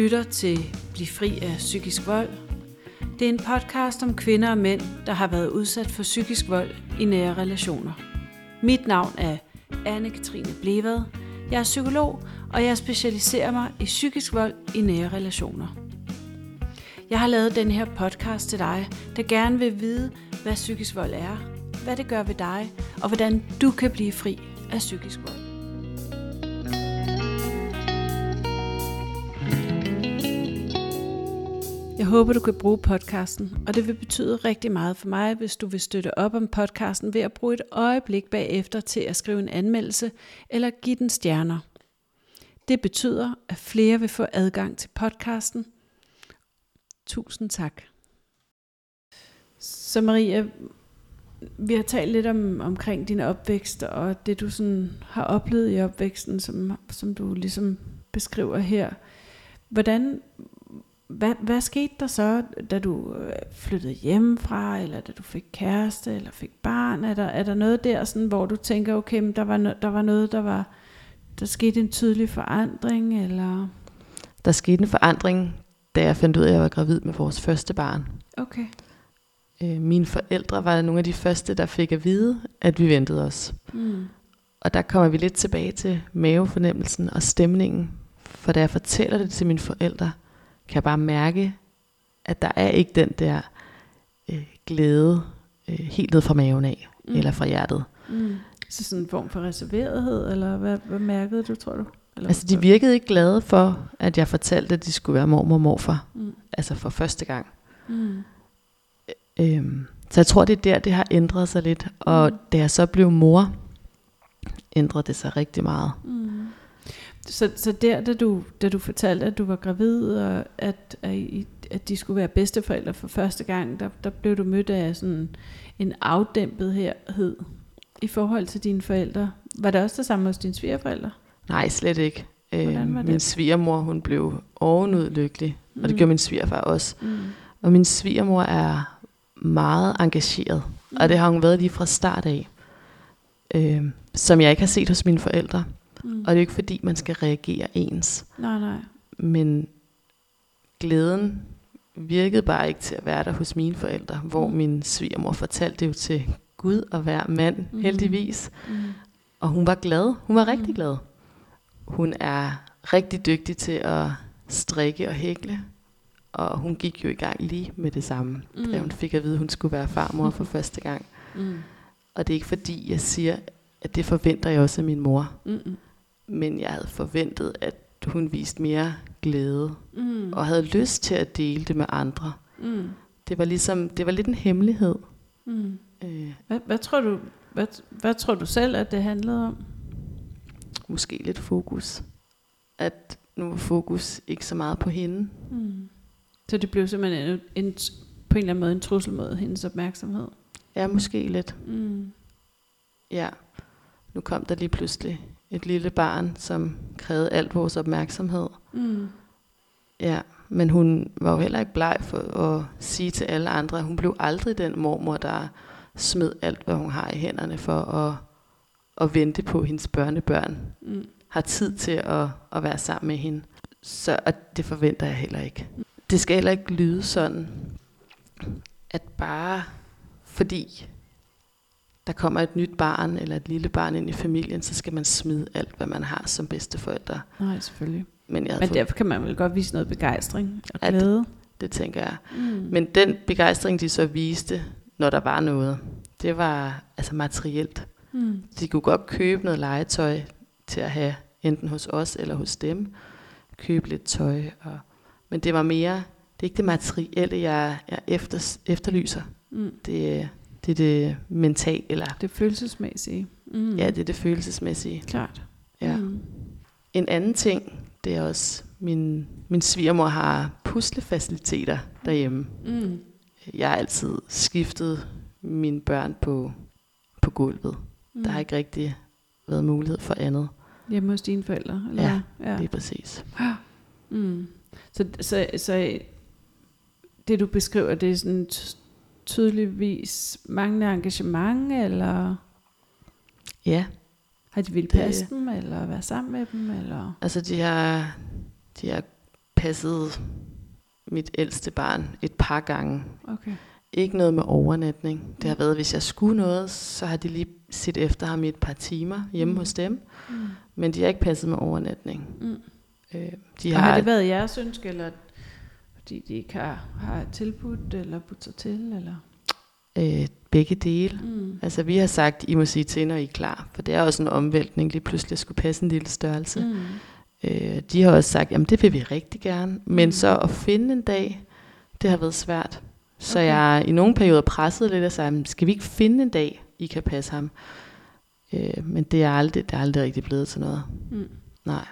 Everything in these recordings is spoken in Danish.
lytter til Bliv fri af psykisk vold. Det er en podcast om kvinder og mænd, der har været udsat for psykisk vold i nære relationer. Mit navn er Anne-Katrine Blevad. Jeg er psykolog, og jeg specialiserer mig i psykisk vold i nære relationer. Jeg har lavet den her podcast til dig, der gerne vil vide, hvad psykisk vold er, hvad det gør ved dig, og hvordan du kan blive fri af psykisk vold. Håber, du kan bruge podcasten, og det vil betyde rigtig meget for mig, hvis du vil støtte op om podcasten ved at bruge et øjeblik bagefter til at skrive en anmeldelse eller give den stjerner. Det betyder, at flere vil få adgang til podcasten. Tusind tak. Så Maria, vi har talt lidt om, omkring din opvækst, og det du sådan har oplevet i opvæksten, som, som du ligesom beskriver her. Hvordan, hvad, hvad skete der så, da du øh, flyttede hjemmefra, eller da du fik kæreste, eller fik barn? Er der, er der noget der, sådan, hvor du tænker, okay, men der, var no, der var noget, der var, der skete en tydelig forandring, eller? Der skete en forandring, da jeg fandt ud af, at jeg var gravid med vores første barn. Okay. Øh, mine forældre var nogle af de første, der fik at vide, at vi ventede os. Mm. Og der kommer vi lidt tilbage til mavefornemmelsen og stemningen. For da jeg fortæller det til mine forældre, kan jeg bare mærke, at der er ikke den der øh, glæde øh, helt ned fra maven af, mm. eller fra hjertet. Mm. Så sådan en form for reserverethed, eller hvad, hvad mærkede du, tror du? Eller Altså de virkede ikke glade for, at jeg fortalte, at de skulle være mormor og morfar. Mm. Altså for første gang. Mm. Øhm, så jeg tror, det er der, det har ændret sig lidt. Og Mm. da jeg så blev mor, ændrede det sig rigtig meget. Mm. Så, så der, da du, da du fortalte, at du var gravid, og at, at, at de skulle være bedsteforældre for første gang, der, der blev du mødt af sådan en afdæmpet herhed i forhold til dine forældre. Var det også det samme hos dine svigerforældre? Nej, slet ikke. Hvordan var Øh, min svigermor, hun blev ovenud lykkelig. Og det Mm. gjorde min svigerfar også. Mm. Og min svigermor er meget engageret. Mm. Og det har hun været lige fra start af. Øh, som jeg ikke har set hos mine forældre. Mm. Og det er ikke fordi, man skal reagere ens. Nej, nej. Men glæden virkede bare ikke til at være der hos mine forældre. Hvor Mm. min svigermor fortalte det jo til Gud og hver mand, Mm. heldigvis. Mm. Og hun var glad. Hun var rigtig Mm. glad. Hun er rigtig dygtig til at strikke og hækle. Og hun gik jo i gang lige med det samme, mm. da hun fik at vide, at hun skulle være farmor for første gang. Mm. Og det er ikke fordi, jeg siger, at det forventer jeg også af min mor. Mm. Men jeg havde forventet, at hun viste mere glæde. Mm. Og havde lyst til at dele det med andre. Mm. Det var ligesom, det var lidt en hemmelighed. Mm. Øh, Hvad, hvad, tror du, hvad, hvad tror du selv, at det handlede om? måske lidt fokus. At nu var fokus ikke så meget på hende. Mm. Så det blev simpelthen en, en, på en eller anden måde en trussel mod hendes opmærksomhed? Ja, måske lidt. Mm. Ja. Nu kom der lige pludselig et lille barn, som krævede alt vores opmærksomhed. Mm. Ja, men hun var jo heller ikke bleg for at sige til alle andre, at hun blev aldrig den mormor, der smed alt, hvad hun har i hænderne for at, at vente på, at hendes børnebørn Mm. har tid til at, at være sammen med hende. Så og det forventer jeg heller ikke. Det skal heller ikke lyde sådan, at bare fordi der kommer et nyt barn eller et lille barn ind i familien, så skal man smide alt, hvad man har som bedsteforældre. Nej, selvfølgelig. Men, jeg Men fået- derfor kan man vel godt vise noget begejstring og Ja, det- glæde. det tænker jeg. Mm. Men den begejstring, de så viste, når der var noget, det var altså materielt. mm. De kunne godt købe noget legetøj til at have enten hos os eller hos dem. Købe lidt tøj. Og, men det var mere, det er ikke det materielle, jeg, jeg efter, efterlyser. Mm. Det, det er det mentale, eller Det følelsesmæssige. Mm. ja, det er det følelsesmæssige. klart. Ja. Mm. En anden ting, det er også, min, min svigermor har puslefaciliteter derhjemme. Mm. Jeg har altid skiftet mine børn på, på gulvet. Mm. Der har ikke rigtig været mulighed for andet. Hjemme hos dine forældre? Eller? Ja, ja. Lige præcis. Mm. Så, så, så det du beskriver, det er sådan tydeligvis manglende engagement, eller Ja, har de ville Det- passe dem, eller være sammen med dem, eller? altså de har, de har passet mit ældste barn et par gange. Okay. Ikke noget med overnatning. Det har været, hvis jeg skulle noget, så har de lige set efter ham i et par timer hjemme Mm. hos dem. Mm. Men de har ikke passet med overnatning. Mm. Øh, de Og har har, det været jeres ønske, eller fordi de ikke har, har tilbudt, eller budt sig til, eller? øh, begge dele. Mm. Altså vi har sagt, I må sige til, når I er klar. For det er også en omvæltning lige pludselig skulle passe en lille størrelse. Mm. Øh, de har også sagt, jamen det vil vi rigtig gerne. Men Mm. så at finde en dag, det har været svært. Så Okay. jeg i nogle perioder presset lidt og sagde, "Men skal vi ikke finde en dag, I kan passe ham? Øh, men det er, aldrig, det er aldrig rigtig blevet til noget. Mm. Nej.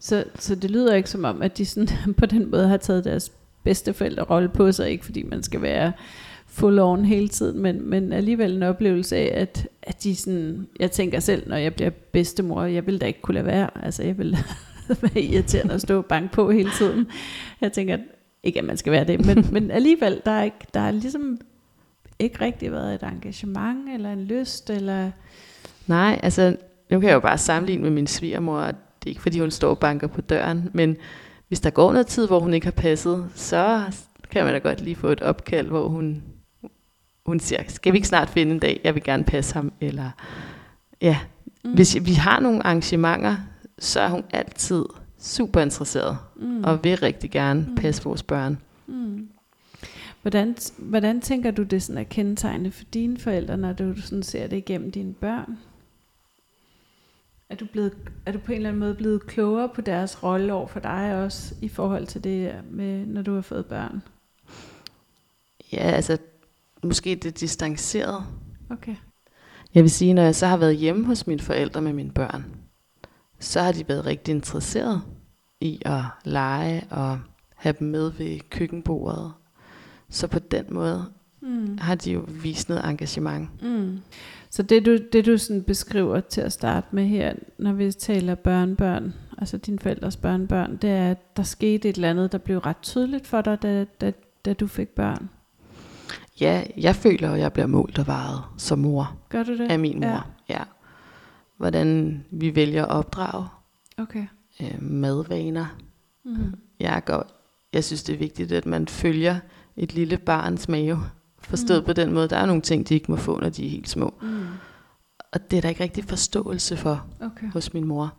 Så, så det lyder ikke som om, at de sådan, på den måde har taget deres bedste forældrerolle på sig, ikke fordi man skal være full on hele tiden, men, men alligevel en oplevelse af, at, at de sådan, jeg tænker selv, når jeg bliver bedstemor, jeg vil da ikke kunne lade være, altså jeg vil være irriterende at stå og banke på hele tiden. Jeg tænker, ikke at man skal være det, men, men alligevel, der er, ikke, der er ligesom ikke rigtig været et engagement, eller en lyst, eller... Nej, altså nu kan jeg jo bare sammenligne med min svigermor. Det er ikke fordi, hun står og banker på døren, men hvis der går noget tid, hvor hun ikke har passet, så kan man da godt lige få et opkald, hvor hun, hun siger, skal vi ikke snart finde en dag, jeg vil gerne passe ham, eller ja, Mm. hvis vi har nogle arrangementer, så er hun altid super interesseret, mm. og vil rigtig gerne Mm. passe vores børn. Mm. Hvordan, hvordan tænker du det sådan er kendetegnende for dine forældre, når du sådan ser det igennem dine børn? Er du, blevet, er du på en eller anden måde blevet klogere på deres rolle over for dig også, i forhold til det med, når du har fået børn? Ja, altså måske det distanceret. Okay. Jeg vil sige, når jeg så har været hjemme hos mine forældre med mine børn, så har de været rigtig interesserede i at lege og have dem med ved køkkenbordet. Så på den måde Mm. har de jo vist noget engagement. Mm. Så det du, det du sådan beskriver til at starte med her, når vi taler børnebørn, altså dine forældres børnebørn, det er, at der skete et eller andet, der blev ret tydeligt for dig, da, da, da du fik børn. Ja, jeg føler, at jeg bliver målt og varet som mor Gør du det? af min mor. Ja. Ja. Hvordan vi vælger at opdrage, Okay. øh, madvaner. Mm. Jeg, går, jeg synes, det er vigtigt, at man følger et lille barns mave. Forstået Mm. på den måde, der er nogle ting, de ikke må få, når de er helt små. Mm. Og det er der ikke rigtig forståelse for Okay. hos min mor.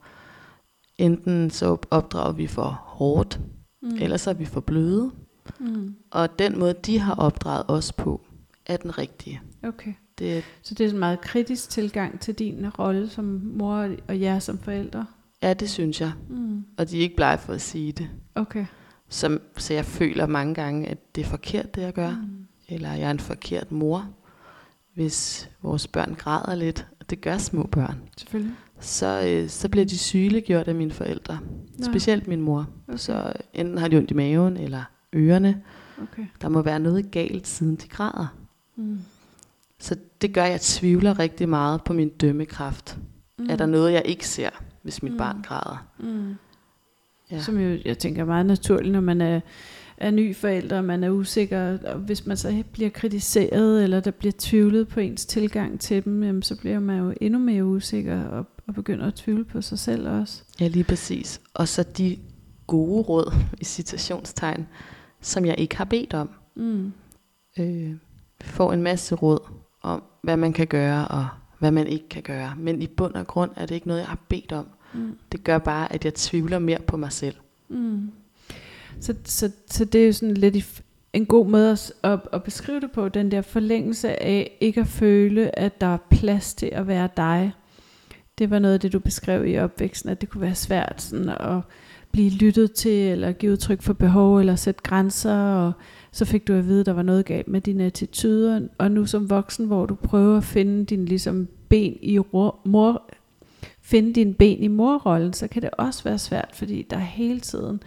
Enten så opdrager vi for hårdt, Mm. eller så er vi for bløde. Mm. Og den måde, de har opdraget os på, er den rigtige. Okay. Det, Så det er en meget kritisk tilgang til din rolle som mor og jer som forældre? ja, det synes jeg. Mm. Og de er ikke blege for at sige det. Okay. Så, så jeg føler mange gange, at det er forkert, det jeg gør. Mm. Eller jeg er en forkert mor, hvis vores børn græder lidt. Og det gør små børn. Selvfølgelig. Så, øh, så bliver de sygeliggjort af mine forældre. Nå, Specielt min mor. Okay. Så enten har de ondt i maven eller ørerne. Okay. Der må være noget galt, siden de græder. Mm. Så det gør, at jeg tvivler rigtig meget på min dømmekraft. Mm. Er der noget, jeg ikke ser, hvis mit mm. barn græder? Mm. Ja. Som jo, jeg tænker, er meget naturligt, når man er, er ny forælder, og man er usikker, og hvis man så bliver kritiseret, eller der bliver tvivlet på ens tilgang til dem, jamen, så bliver man jo endnu mere usikker, og, og begynder at tvivle på sig selv også. Ja, lige præcis. Og så de gode råd, i citationstegn, som jeg ikke har bedt om. Mm. Øh, får en masse råd om, hvad man kan gøre, og hvad man ikke kan gøre. Men i bund og grund er det ikke noget, jeg har bedt om. Mm. Det gør bare, at jeg tvivler mere på mig selv. Mm. Så, så, så det er jo sådan lidt i, en god måde at, at, at beskrive det på, den der forlængelse af ikke at føle, at der er plads til at være dig. Det var noget af det, du beskrev i opvæksten, at det kunne være svært sådan at blive lyttet til, eller give udtryk for behov, eller sætte grænser, og så fik du at vide, at der var noget galt med dine attituder, og nu som voksen, hvor du prøver at finde din ligesom ben i ro- mor, finde din ben i morrollen, så kan det også være svært, fordi der hele tiden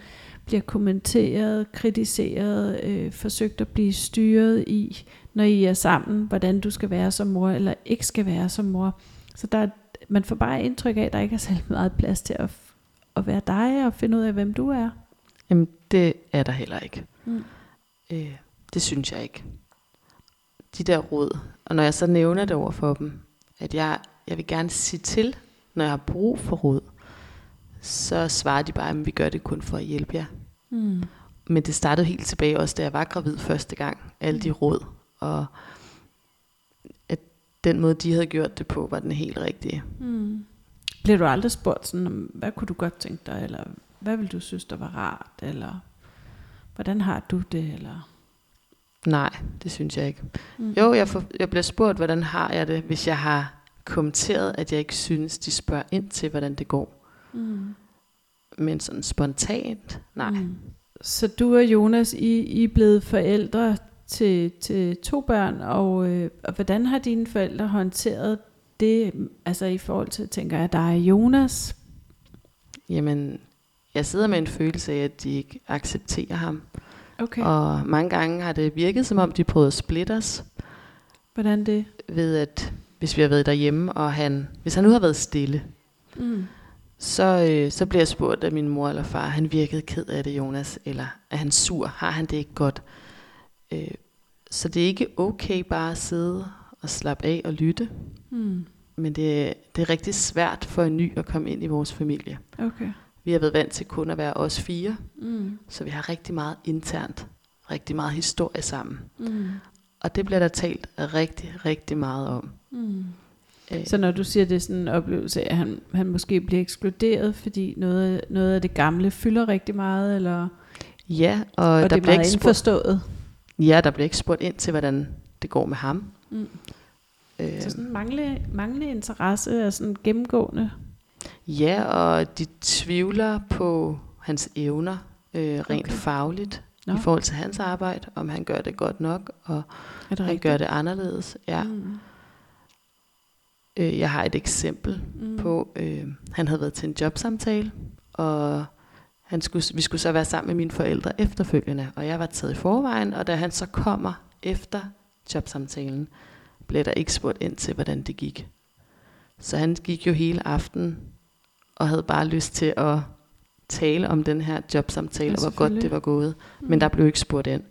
bliver kommenteret, kritiseret, øh, forsøgt at blive styret i, når I er sammen, hvordan du skal være som mor, eller ikke skal være som mor. Så der, er- man får bare indtryk af, at der ikke er særlig meget plads til at, at være dig, og finde ud af, hvem du er. Jamen, det er der heller ikke. Mm. Øh, det synes jeg ikke. De der råd, og når jeg så nævner det over for dem, at jeg, jeg vil gerne sige til, når jeg har brug for råd, så svarer de bare, at vi gør det kun for at hjælpe jer. Mm. Men det startede helt tilbage også, da jeg var gravid første gang. Alle de råd, og at den måde, de havde gjort det på, var den helt rigtige. Mm. Bliver du aldrig spurgt sådan, om, hvad kunne du godt tænke dig, eller hvad vil du synes, der var rart, eller hvordan har du det, eller... Nej, det synes jeg ikke. Mm. Jo, jeg, får, jeg bliver spurgt, hvordan har jeg det, hvis jeg har kommenteret, at jeg ikke synes, de spørger ind til, hvordan det går. Mm. Men sådan spontant, nej. Mm. Så du og Jonas, I, I er blevet forældre til, til to børn, og, øh, og hvordan har dine forældre håndteret det, altså i forhold til, tænker jeg, dig og Jonas? Jamen, jeg sidder med en følelse af, at de ikke accepterer ham. Okay. Og mange gange har det virket, som om de prøvede at splitte os, Hvordan det? ved at hvis vi har været derhjemme, og han, hvis han nu har været stille, Mm. Så, øh, så bliver jeg spurgt af min mor eller far, han virkede ked af det, Jonas, eller er han sur? Har han det ikke godt? Øh, så det er ikke okay bare at sidde og slappe af og lytte, Mm. men det, det er rigtig svært for en ny at komme ind i vores familie. Okay. Vi har været vant til kun at være os fire, Mm. så vi har rigtig meget internt, rigtig meget historie sammen. Mm. Og det bliver der talt rigtig, rigtig meget om. Mm. Øh, Så når du siger, det er sådan en oplevelse at han, han måske bliver ekskluderet, fordi noget, af- noget af det gamle fylder rigtig meget, eller ja, og, og der det er bliver ikke indforstået? ja, der bliver ikke spurgt ind til, hvordan det går med ham. Mm. Øh, Så sådan manglende, manglende interesse er sådan gennemgående. ja, og de tvivler på hans evner øh, rent Okay. fagligt Nå. i forhold til hans arbejde, om han gør det godt nok, og han rigtigt? gør det anderledes. Ja. Mm. Øh, jeg har et eksempel Mm. på, øh, han havde været til en jobsamtale, og han skulle, vi skulle så være sammen med mine forældre efterfølgende, og jeg var taget i forvejen, og da han så kommer efter jobsamtalen, blev der ikke spurgt ind til, hvordan det gik. Så han gik jo hele aften og havde bare lyst til at tale om den her jobsamtale, Ja, og hvor godt det var gået. Men der blev ikke spurgt ind.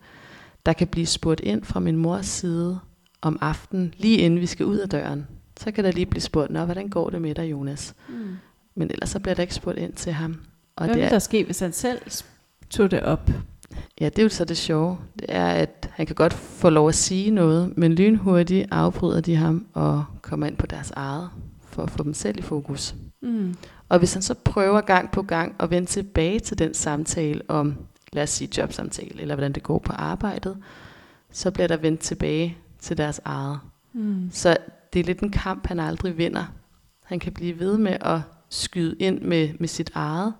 Der kan blive spurgt ind fra min mors side om aftenen, lige inden vi skal ud af døren. Så kan der lige blive spurgt, Nå, hvordan går det med dig, Jonas? Mm. Men ellers så bliver der ikke spurgt ind til ham. Og Hvad det ville er, der ske, hvis han selv tog det op? ja, det er jo så det sjove. Det er, at han kan godt få lov at sige noget, men lynhurtigt afbryder de ham og kommer ind på deres eget, for at få dem selv i fokus. Mm. Og hvis han så prøver gang på gang at vende tilbage til den samtale om, lad os sige jobsamtale, eller hvordan det går på arbejdet, så bliver der vendt tilbage til deres eget. Mm. Så det er lidt en kamp, han aldrig vinder. Han kan blive ved med at skyde ind med, med sit eget,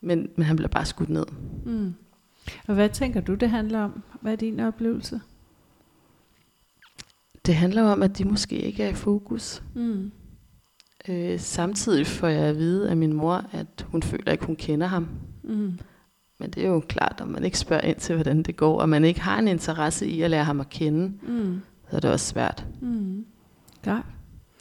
men, men han bliver bare skudt ned. Mm. Og hvad tænker du, det handler om? Hvad er din oplevelse? Det handler om, at de måske ikke er i fokus. Mm. Øh, samtidig får jeg at vide af min mor, at hun føler ikke, hun kender ham. Mm. Men det er jo klart, om man ikke spørger ind til, hvordan det går, og man ikke har en interesse i at lære ham at kende, Mm. så er det også svært. Mm. Klart.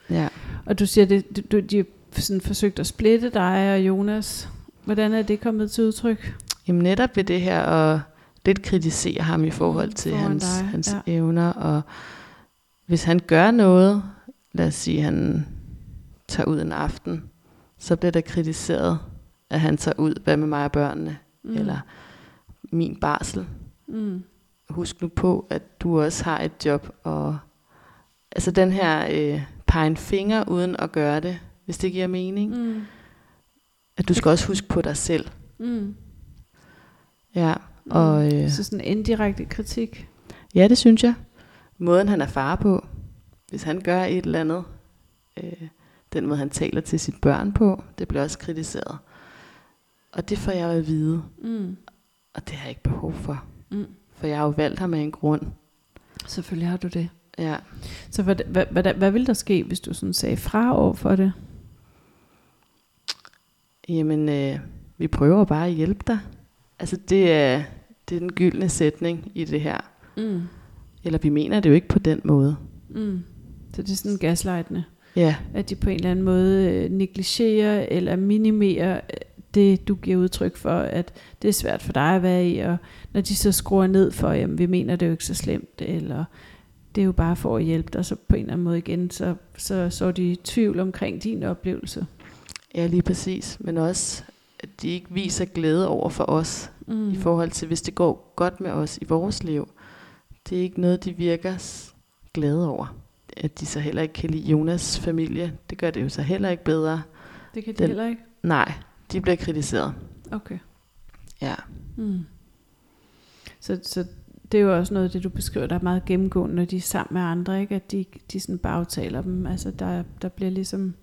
Ja. Og du siger, det, du, de sådan forsøgt at splitte dig og Jonas. Hvordan er det kommet til udtryk? Jamen netop ved det her, og lidt kritisere ham i forhold til Foran hans, dig, hans ja. evner, og hvis han gør noget, lad os sige, han tager ud en aften, så bliver der kritiseret, at han tager ud, hvad med mig og børnene, mm. eller min barsel. Mm. Husk nu på, at du også har et job, og altså den her øh, pege en finger uden at gøre det, hvis det giver mening. Mm. At du skal også huske på dig selv. Mm. Ja, og øh, Så sådan en indirekte kritik. ja, det synes jeg. Måden han er far på, hvis han gør et eller andet, øh, den måde han taler til sit børn på, det bliver også kritiseret. Og det får jeg jo at vide, Mm. og det har jeg ikke behov for. Mm. For jeg har jo valgt ham af en grund. Selvfølgelig har du det. Ja. Så hvad, hvad, hvad, hvad ville der ske, hvis du sådan sagde fra over for det? Jamen, øh, vi prøver bare at hjælpe dig. Altså, det er, det er den gyldne sætning i det her. Mm. Eller vi mener det jo ikke på den måde. Mm. Så det er sådan gaslightende. Ja, At de på en eller anden måde øh, negligerer eller minimerer øh, det, du giver udtryk for, at det er svært for dig at være i, og når de så skruer ned for, jamen vi mener det er jo ikke så slemt, eller det er jo bare for at hjælpe dig, så på en eller anden måde igen, så, så, så er de i tvivl omkring din oplevelse. ja lige præcis. Men også, at de ikke viser glæde over for os, mm. i forhold til, hvis det går godt med os i vores liv. Det er ikke noget, de virker glade over. At de så heller ikke kan lide Jonas familie, det gør det jo så heller ikke bedre. Det kan de Den- heller ikke. Nej, de bliver kritiseret. Okay. Ja. Mm. Så, så det er jo også noget af det, du beskriver, der er meget gennemgående, når de er sammen med andre, ikke? at de, de sådan bagtaler dem. Altså der, der bliver ligesom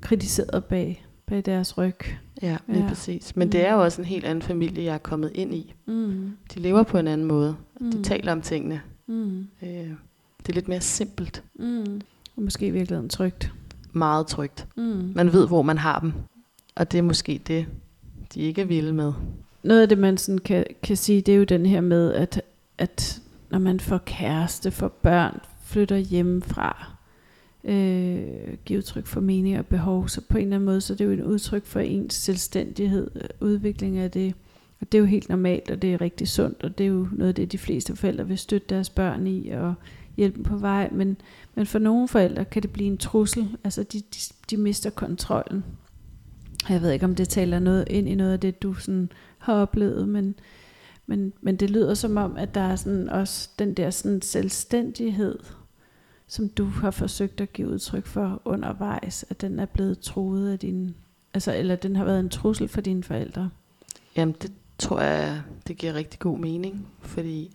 kritiseret bag, bag deres ryg. Ja, lige Ja. præcis. Men Mm. det er jo også en helt anden familie, jeg er kommet ind i. Mm. De lever på en anden måde. Mm. De taler om tingene. Mm. Øh, det er lidt mere simpelt. Mm. Og måske i virkeligheden trygt. Meget trygt. Mm. Man ved, hvor man har dem. Og det er måske det, de ikke er vilde med. Noget af det, man sådan kan, kan sige, det er jo den her med, at, at når man får kæreste, får børn, flytter hjemmefra, øh, giver udtryk for mening og behov, så på en eller anden måde, så det er det jo et udtryk for ens selvstændighed, udvikling af det. Og det er jo helt normalt, og det er rigtig sundt, og det er jo noget af det, de fleste forældre vil støtte deres børn i, og hjælpe dem på vej. Men, men for nogle forældre kan det blive en trussel, altså de, de, de mister kontrollen. Jeg ved ikke, om det taler noget ind i noget af det, du sådan har oplevet, men, men, men det lyder som om, at der er sådan også den der sådan selvstændighed, som du har forsøgt at give udtryk for undervejs, at den er blevet truet af din, altså, eller den har været en trussel for dine forældre. Jamen, det tror jeg, det giver rigtig god mening. Fordi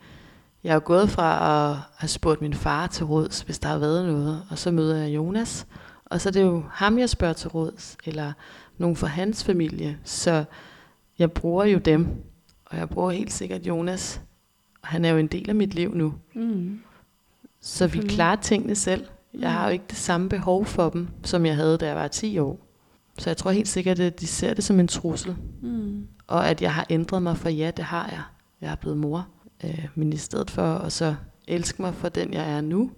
jeg er gået fra at have spurgt min far til råds, hvis der har været noget. Og så møder jeg Jonas. Og så er det jo ham, jeg spørger til råds. Eller nogen fra hans familie. Så jeg bruger jo dem. Og jeg bruger helt sikkert Jonas. Han er jo en del af mit liv nu. Mm. Så vi Selvfølgelig. klarer tingene selv. Jeg har jo ikke det samme behov for dem, som jeg havde, da jeg var 10 år. Så jeg tror helt sikkert, at de ser det som en trussel. Mm. Og at jeg har ændret mig, for ja, det har jeg. Jeg er blevet mor. Øh, men i stedet for at så elske mig for den, jeg er nu,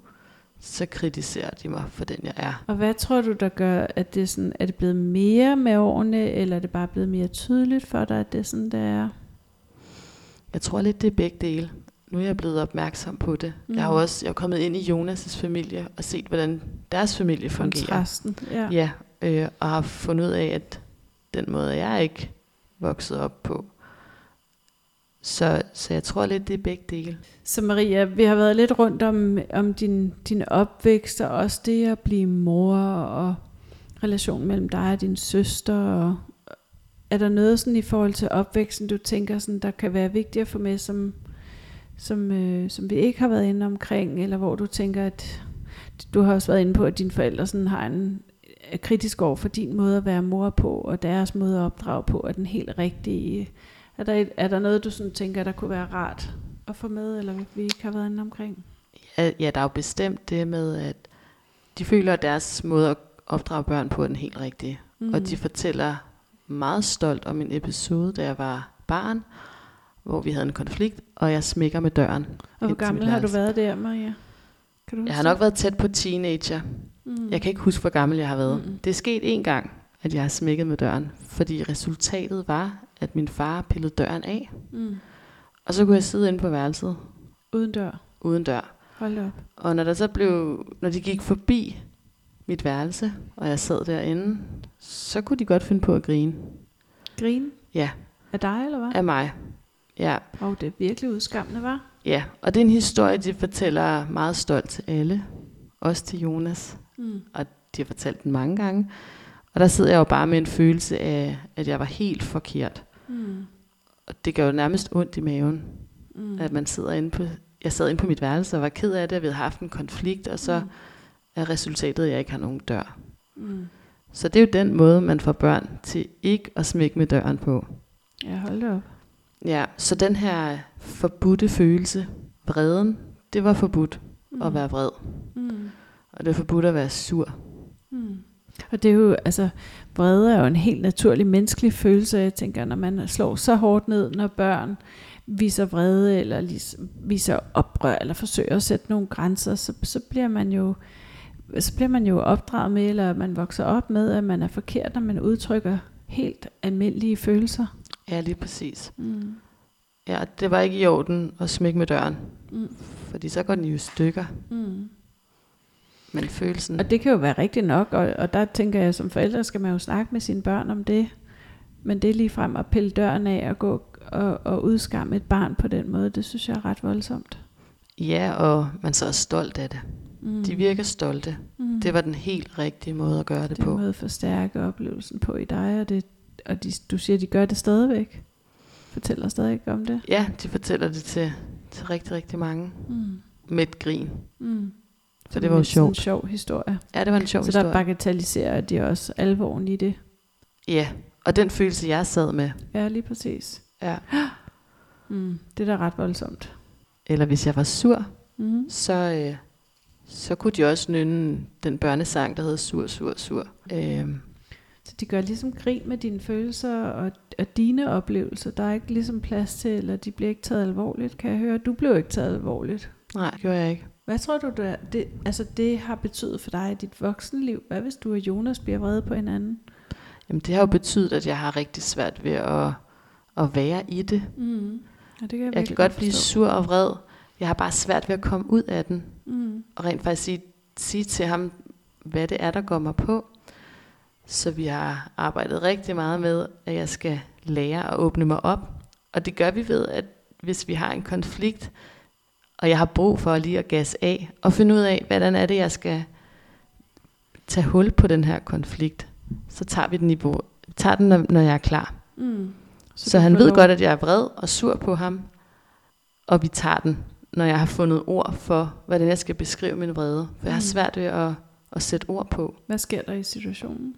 så kritiserer de mig for den, jeg er. Og hvad tror du, der gør, at det sådan, er det blevet mere med årene, eller er det bare blevet mere tydeligt for dig, at det er sådan, det er? Jeg tror lidt, det er begge dele. Nu er jeg blevet opmærksom på det. Mm. Jeg har jo også jeg er kommet ind i Jonas' familie og set, hvordan deres familie fungerer. Kontrasten. Ja. Ja, øh, og har fundet ud af, at den måde, jeg er ikke vokset op på. Så, så jeg tror lidt, det er begge dele. Så Maria, vi har været lidt rundt om, om din, din opvækst, og også det at blive mor, og relationen mellem dig og din søster. Og er der noget sådan i forhold til opvæksten, du tænker, sådan, der kan være vigtigt at få med, som, som, øh, som vi ikke har været inde omkring, eller hvor du tænker, at du har også været inde på, at dine forældre sådan har en er kritisk over for din måde at være mor på, og deres måde at opdrage på, er den helt rigtige. Er der, et, er der noget, du sådan tænker, der kunne være rart at få med, eller vi ikke har været inde omkring? Ja, ja, der er jo bestemt det med, at de føler, at deres måde at opdrage børn på er den helt rigtige. Mm. Og de fortæller meget stolt om en episode, da jeg var barn, hvor vi havde en konflikt, og jeg smækker med døren. og hvor gammel har du været der, Maria? Kan du Jeg har nok været tæt på teenager. Mm. Jeg kan ikke huske, hvor gammel jeg har været. Mm. Det er sket en gang, at jeg har smækket med døren, fordi resultatet var, at min far pillede døren af, Mm. og så kunne jeg sidde inde på værelset Uden dør. uden dør. Hold op. Og når der så blev, når de gik forbi mit værelse, og jeg sad derinde, så kunne de godt finde på at grine. Grine? Ja, Af dig, eller hvad? af mig. Ja, Og det er virkelig udskammende, var? ja. Og det er en historie, de fortæller meget stolt til alle. Også til Jonas. Mm. Og de har fortalt den mange gange. Og der sidder jeg jo bare med en følelse af, at jeg var helt forkert. Mm. Og det gør jo nærmest ondt i maven, Mm. at man sidder inde på... Jeg sad inde på mit værelse og var ked af det, at vi havde haft en konflikt, og så Mm. er resultatet, at jeg ikke har nogen dør. Mm. Så det er jo den måde, man får børn til ikke at smække med døren på. Ja, hold da op. Ja, så den her forbudte følelse, vreden, det var forbudt Mm. at være vred. Mm. Og det er forbudt at være sur. Og det er jo, altså, vrede er jo en helt naturlig menneskelig følelse. Jeg tænker, når man slår så hårdt ned, når børn viser vrede, eller ligesom viser oprør, eller forsøger at sætte nogle grænser, så, så bliver man jo så bliver man jo opdraget med, eller man vokser op med, at man er forkert, når man udtrykker helt almindelige følelser. Ja, lige præcis. Mm. Ja, det var ikke i orden at smække med døren, Mm. fordi så går den jo i stykker. Mm. Men følelsen... Og det kan jo være rigtigt nok, og, og der tænker jeg, som forældre skal man jo snakke med sine børn om det. Men det er lige frem at pille døren af og gå og, og udskamme et barn på den måde, det synes jeg er ret voldsomt. Ja, og man så er stolt af det. Mm. De virker stolte. mm. Det var den helt rigtige måde at gøre det, det er på. en måde at forstærke oplevelsen på i dig, og, det, og de, du siger, de gør det stadigvæk. Fortæller stadig om det. Ja, de fortæller det til, til rigtig, rigtig mange. Mm. Med et grin. Mm. Så det var jo sådan en sjovt. sjov historie. Ja, det var en sjov så historie. der bagatelliserer de også alvoren i det. Ja, og den følelse, jeg sad med. Ja, lige præcis. Ja. Mm. Det er da ret voldsomt. Eller hvis jeg var sur, Mm. så, øh, så kunne de også nynne den børnesang, der hedder Sur, Sur, Sur. Øh, Så de gør ligesom grin med dine følelser og, og dine oplevelser. Der er ikke ligesom plads til, eller de bliver ikke taget alvorligt, kan jeg høre. Du blev ikke taget alvorligt. nej, det gjorde jeg ikke. Hvad tror du, det, det, altså det har betydet for dig i dit voksenliv? Hvad hvis du og Jonas bliver vrede på hinanden? Jamen, det har jo betydet, at jeg har rigtig svært ved at, at være i det. Mm. Ja, det kan jeg, Jeg kan godt blive forstå. sur og vred. Jeg har bare svært ved at komme ud af den. Mm. Og rent faktisk sige, sige til ham, hvad det er, der går mig på. Så vi har arbejdet rigtig meget med, at jeg skal lære at åbne mig op. Og det gør vi ved, at hvis vi har en konflikt, og jeg har brug for lige at gas af, og finde ud af, hvordan er det, jeg skal tage hul på den her konflikt, så tager vi den, i, bo- tager den når- når jeg er klar. Mm. Så, så han ved lov- godt, at jeg er vred og sur på ham, og vi tager den, når jeg har fundet ord for, hvordan jeg skal beskrive min vrede. For jeg har Mm. svært ved at, at sætte ord på. Hvad sker der i situationen,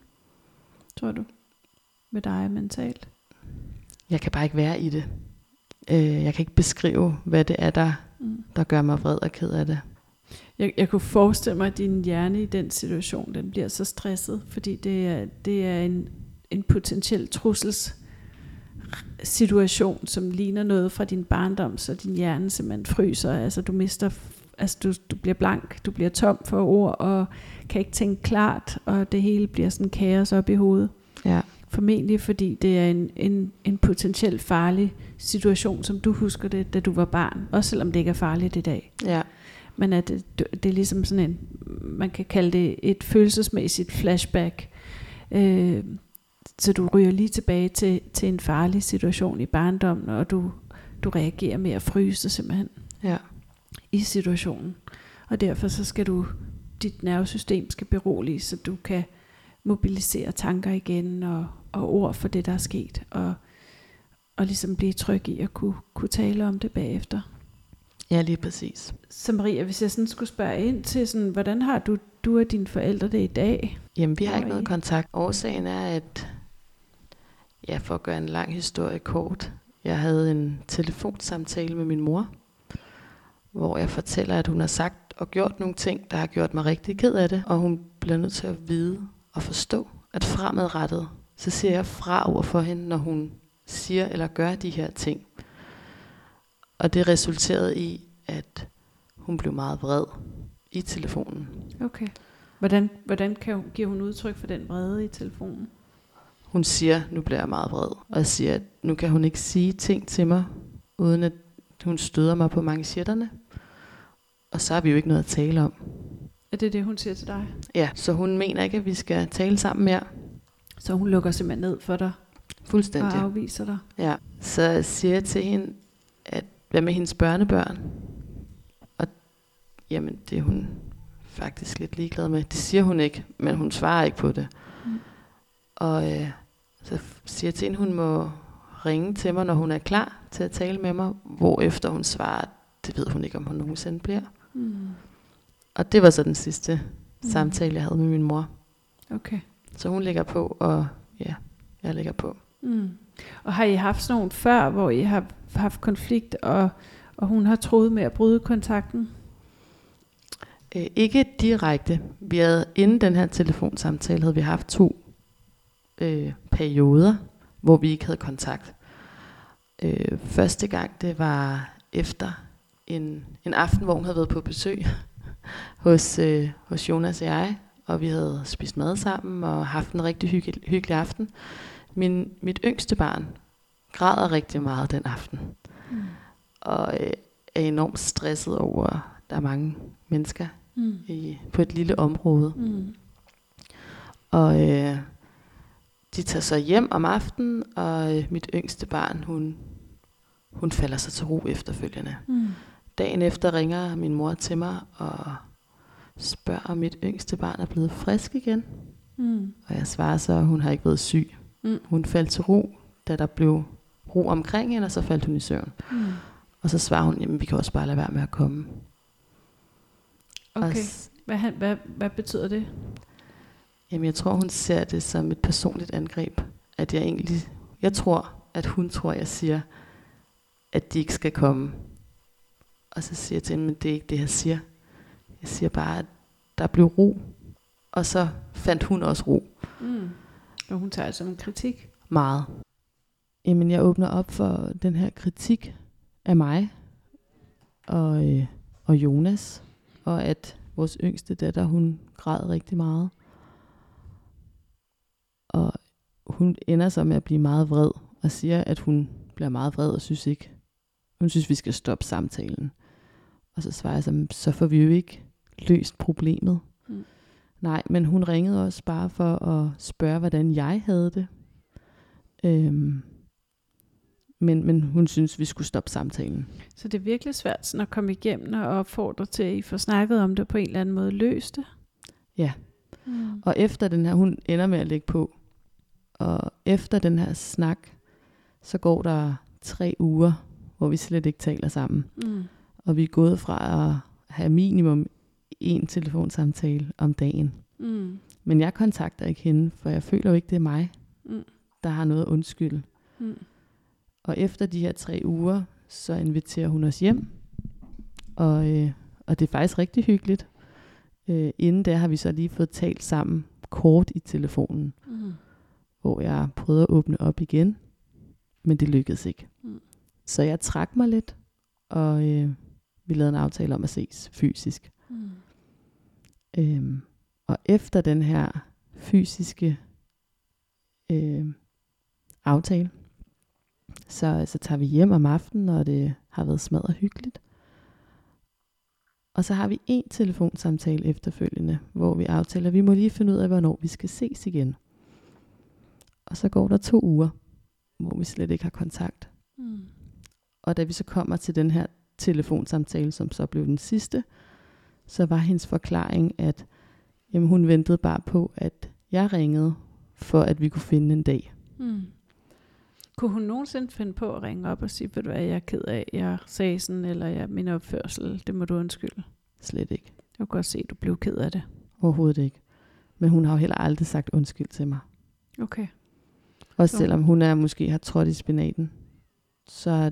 tror du? Med dig mentalt? Jeg kan bare ikke være i det. Øh, jeg kan ikke beskrive, hvad det er, der, Mm. der gør mig vred og ked af det. Jeg, jeg kunne forestille mig, at din hjerne i den situation, den bliver så stresset, fordi det er, det er en, en potentiel trussels situation, som ligner noget fra din barndom, så din hjerne simpelthen fryser. Altså du mister, altså du, du bliver blank, du bliver tom for ord, og kan ikke tænke klart, og det hele bliver sådan kaos op i hovedet. Ja. Formentlig fordi det er en, en, en potentielt farlig situation, som du husker det, da du var barn. Også selvom det ikke er farligt i dag. Ja. Men at det, det er ligesom sådan en, man kan kalde det et følelsesmæssigt flashback. Øh, så du ryger lige tilbage til, til en farlig situation i barndommen, og du, du reagerer med at fryse simpelthen Ja. i situationen. Og derfor så skal du, dit nervesystem skal berolige, så du kan mobilisere tanker igen og, og ord for det, der er sket, og, og ligesom blive tryg i at kunne, kunne tale om det bagefter. Ja, lige præcis. Så Maria, hvis jeg sådan skulle spørge ind til, sådan, hvordan har du, du og dine forældre det i dag? Jamen, vi har ikke noget kontakt. Årsagen er, at, ja, for at gøre en lang historie kort, jeg havde en telefonsamtale med min mor, hvor jeg fortæller, at hun har sagt og gjort nogle ting, der har gjort mig rigtig ked af det, og hun bliver nødt til at vide og forstå, at fremadrettet, så siger jeg fra over for hende, når hun siger eller gør de her ting. Og det resulterede i, at hun blev meget vred i telefonen. Okay. Hvordan, hvordan kan hun, giver hun udtryk for den vrede i telefonen? Hun siger, nu bliver jeg meget vred, og siger, at nu kan hun ikke sige ting til mig, uden at hun støder mig på manchetterne. Og så har vi jo ikke noget at tale om. Er det det, hun siger til dig? Ja, så hun mener ikke, at vi skal tale sammen mere. Så hun lukker simpelthen ned for dig og Fuldstændig. afviser dig? Ja. Så siger jeg til hende, at hvad med hendes børnebørn? Og jamen, det er hun faktisk lidt ligeglad med. Det siger hun ikke, men hun svarer ikke på det. Mm. Og øh, så siger jeg til hende, hun må ringe til mig, når hun er klar til at tale med mig, hvorefter hun svarer, det ved hun ikke, om hun nogensinde bliver. Mm. Og det var så den sidste mm. samtale, jeg havde med min mor. Okay. Så hun lægger på, og ja, jeg lægger på. Mm. Og har I haft sådan nogle før, hvor I har haft konflikt, og, og hun har troet med at bryde kontakten? Øh, ikke direkte. Vi havde, inden den her telefonsamtale havde vi haft to øh, perioder, hvor vi ikke havde kontakt. Øh, første gang, det var efter en, en aften, hvor hun havde været på besøg hos, øh, hos Jonas og jeg, og vi havde spist mad sammen og haft en rigtig hygge, hyggelig aften. Min, mit yngste barn græder rigtig meget den aften, Mm. og øh, er enormt stresset over, at der er mange mennesker Mm. i, på et lille område. Mm. Og øh, de tager så hjem om aftenen, og øh, mit yngste barn, hun, hun falder sig til ro efterfølgende. Mm. Dagen efter ringer min mor til mig og spørger, om mit yngste barn er blevet frisk igen. Mm. Og jeg svarer så, at hun har ikke været syg. Mm. Hun faldt til ro, da der blev ro omkring hende, og så faldt hun i søvn. Mm. Og så svarer hun, jamen vi kan også bare lade være med at komme. Og Okay. s- Hvad, han- hvad, hvad betyder det? Jamen jeg tror, hun ser det som et personligt angreb. At jeg egentlig, jeg tror, at hun tror, jeg siger, at de ikke skal komme. Og så siger jeg til hende, men det er ikke det, jeg siger. Jeg siger bare, at der blev ro. Og så fandt hun også ro. Mm. Og hun tager som en kritik. Meget. Jamen, jeg åbner op for den her kritik af mig og, øh, og Jonas, og at vores yngste datter, hun græd rigtig meget. Og hun ender så med at blive meget vred, og siger, at hun bliver meget vred og synes ikke, hun synes, vi skal stoppe samtalen. Og så svarer jeg så, så får vi jo ikke løst problemet. Mm. Nej, men hun ringede også bare for at spørge, hvordan jeg havde det. Øhm, men, men hun synes, vi skulle stoppe samtalen. Så det er virkelig svært sådan at komme igennem og opfordre til, at I får snakket om det på en eller anden måde løst det. Ja. Mm. Og efter den her, hun ender med at lægge på. Og efter den her snak, så går der tre uger, hvor vi slet ikke taler sammen. Mm. Og vi er gået fra at have minimum en telefonsamtale om dagen. Mm. Men jeg kontakter ikke hende, for jeg føler jo ikke, det er mig, Mm. der har noget at undskylde. Mm. Og efter de her tre uger, så inviterer hun os hjem. Og, øh, og det er faktisk rigtig hyggeligt. Øh, inden da har vi så lige fået talt sammen kort i telefonen, Mm. hvor jeg prøvede at åbne op igen, men det lykkedes ikke. Mm. Så jeg trak mig lidt, og øh, vi lavede en aftale om at ses fysisk. Øhm, og efter den her fysiske øh, aftale, så, så tager vi hjem om aftenen, og det har været smadret hyggeligt. Og så har vi en telefonsamtale efterfølgende, hvor vi aftaler, at vi må lige finde ud af, hvornår vi skal ses igen. Og så går der to uger, hvor vi slet ikke har kontakt. Mm. Og da vi så kommer til den her telefonsamtale, som så blev den sidste, så var hendes forklaring, at jamen, hun ventede bare på, at jeg ringede, for at vi kunne finde en dag. Mm. Kunne hun nogensinde finde på at ringe op og sige, ved du hvad, jeg er ked af, jeg sagde sådan, eller jeg, min opførsel, det må du undskylde. Slet ikke. Jeg kunne godt se, at du blev ked af det. Overhovedet ikke. Men hun har jo heller aldrig sagt undskyld til mig. Okay. Også Så- selvom hun er måske har trådt i spinaten, så,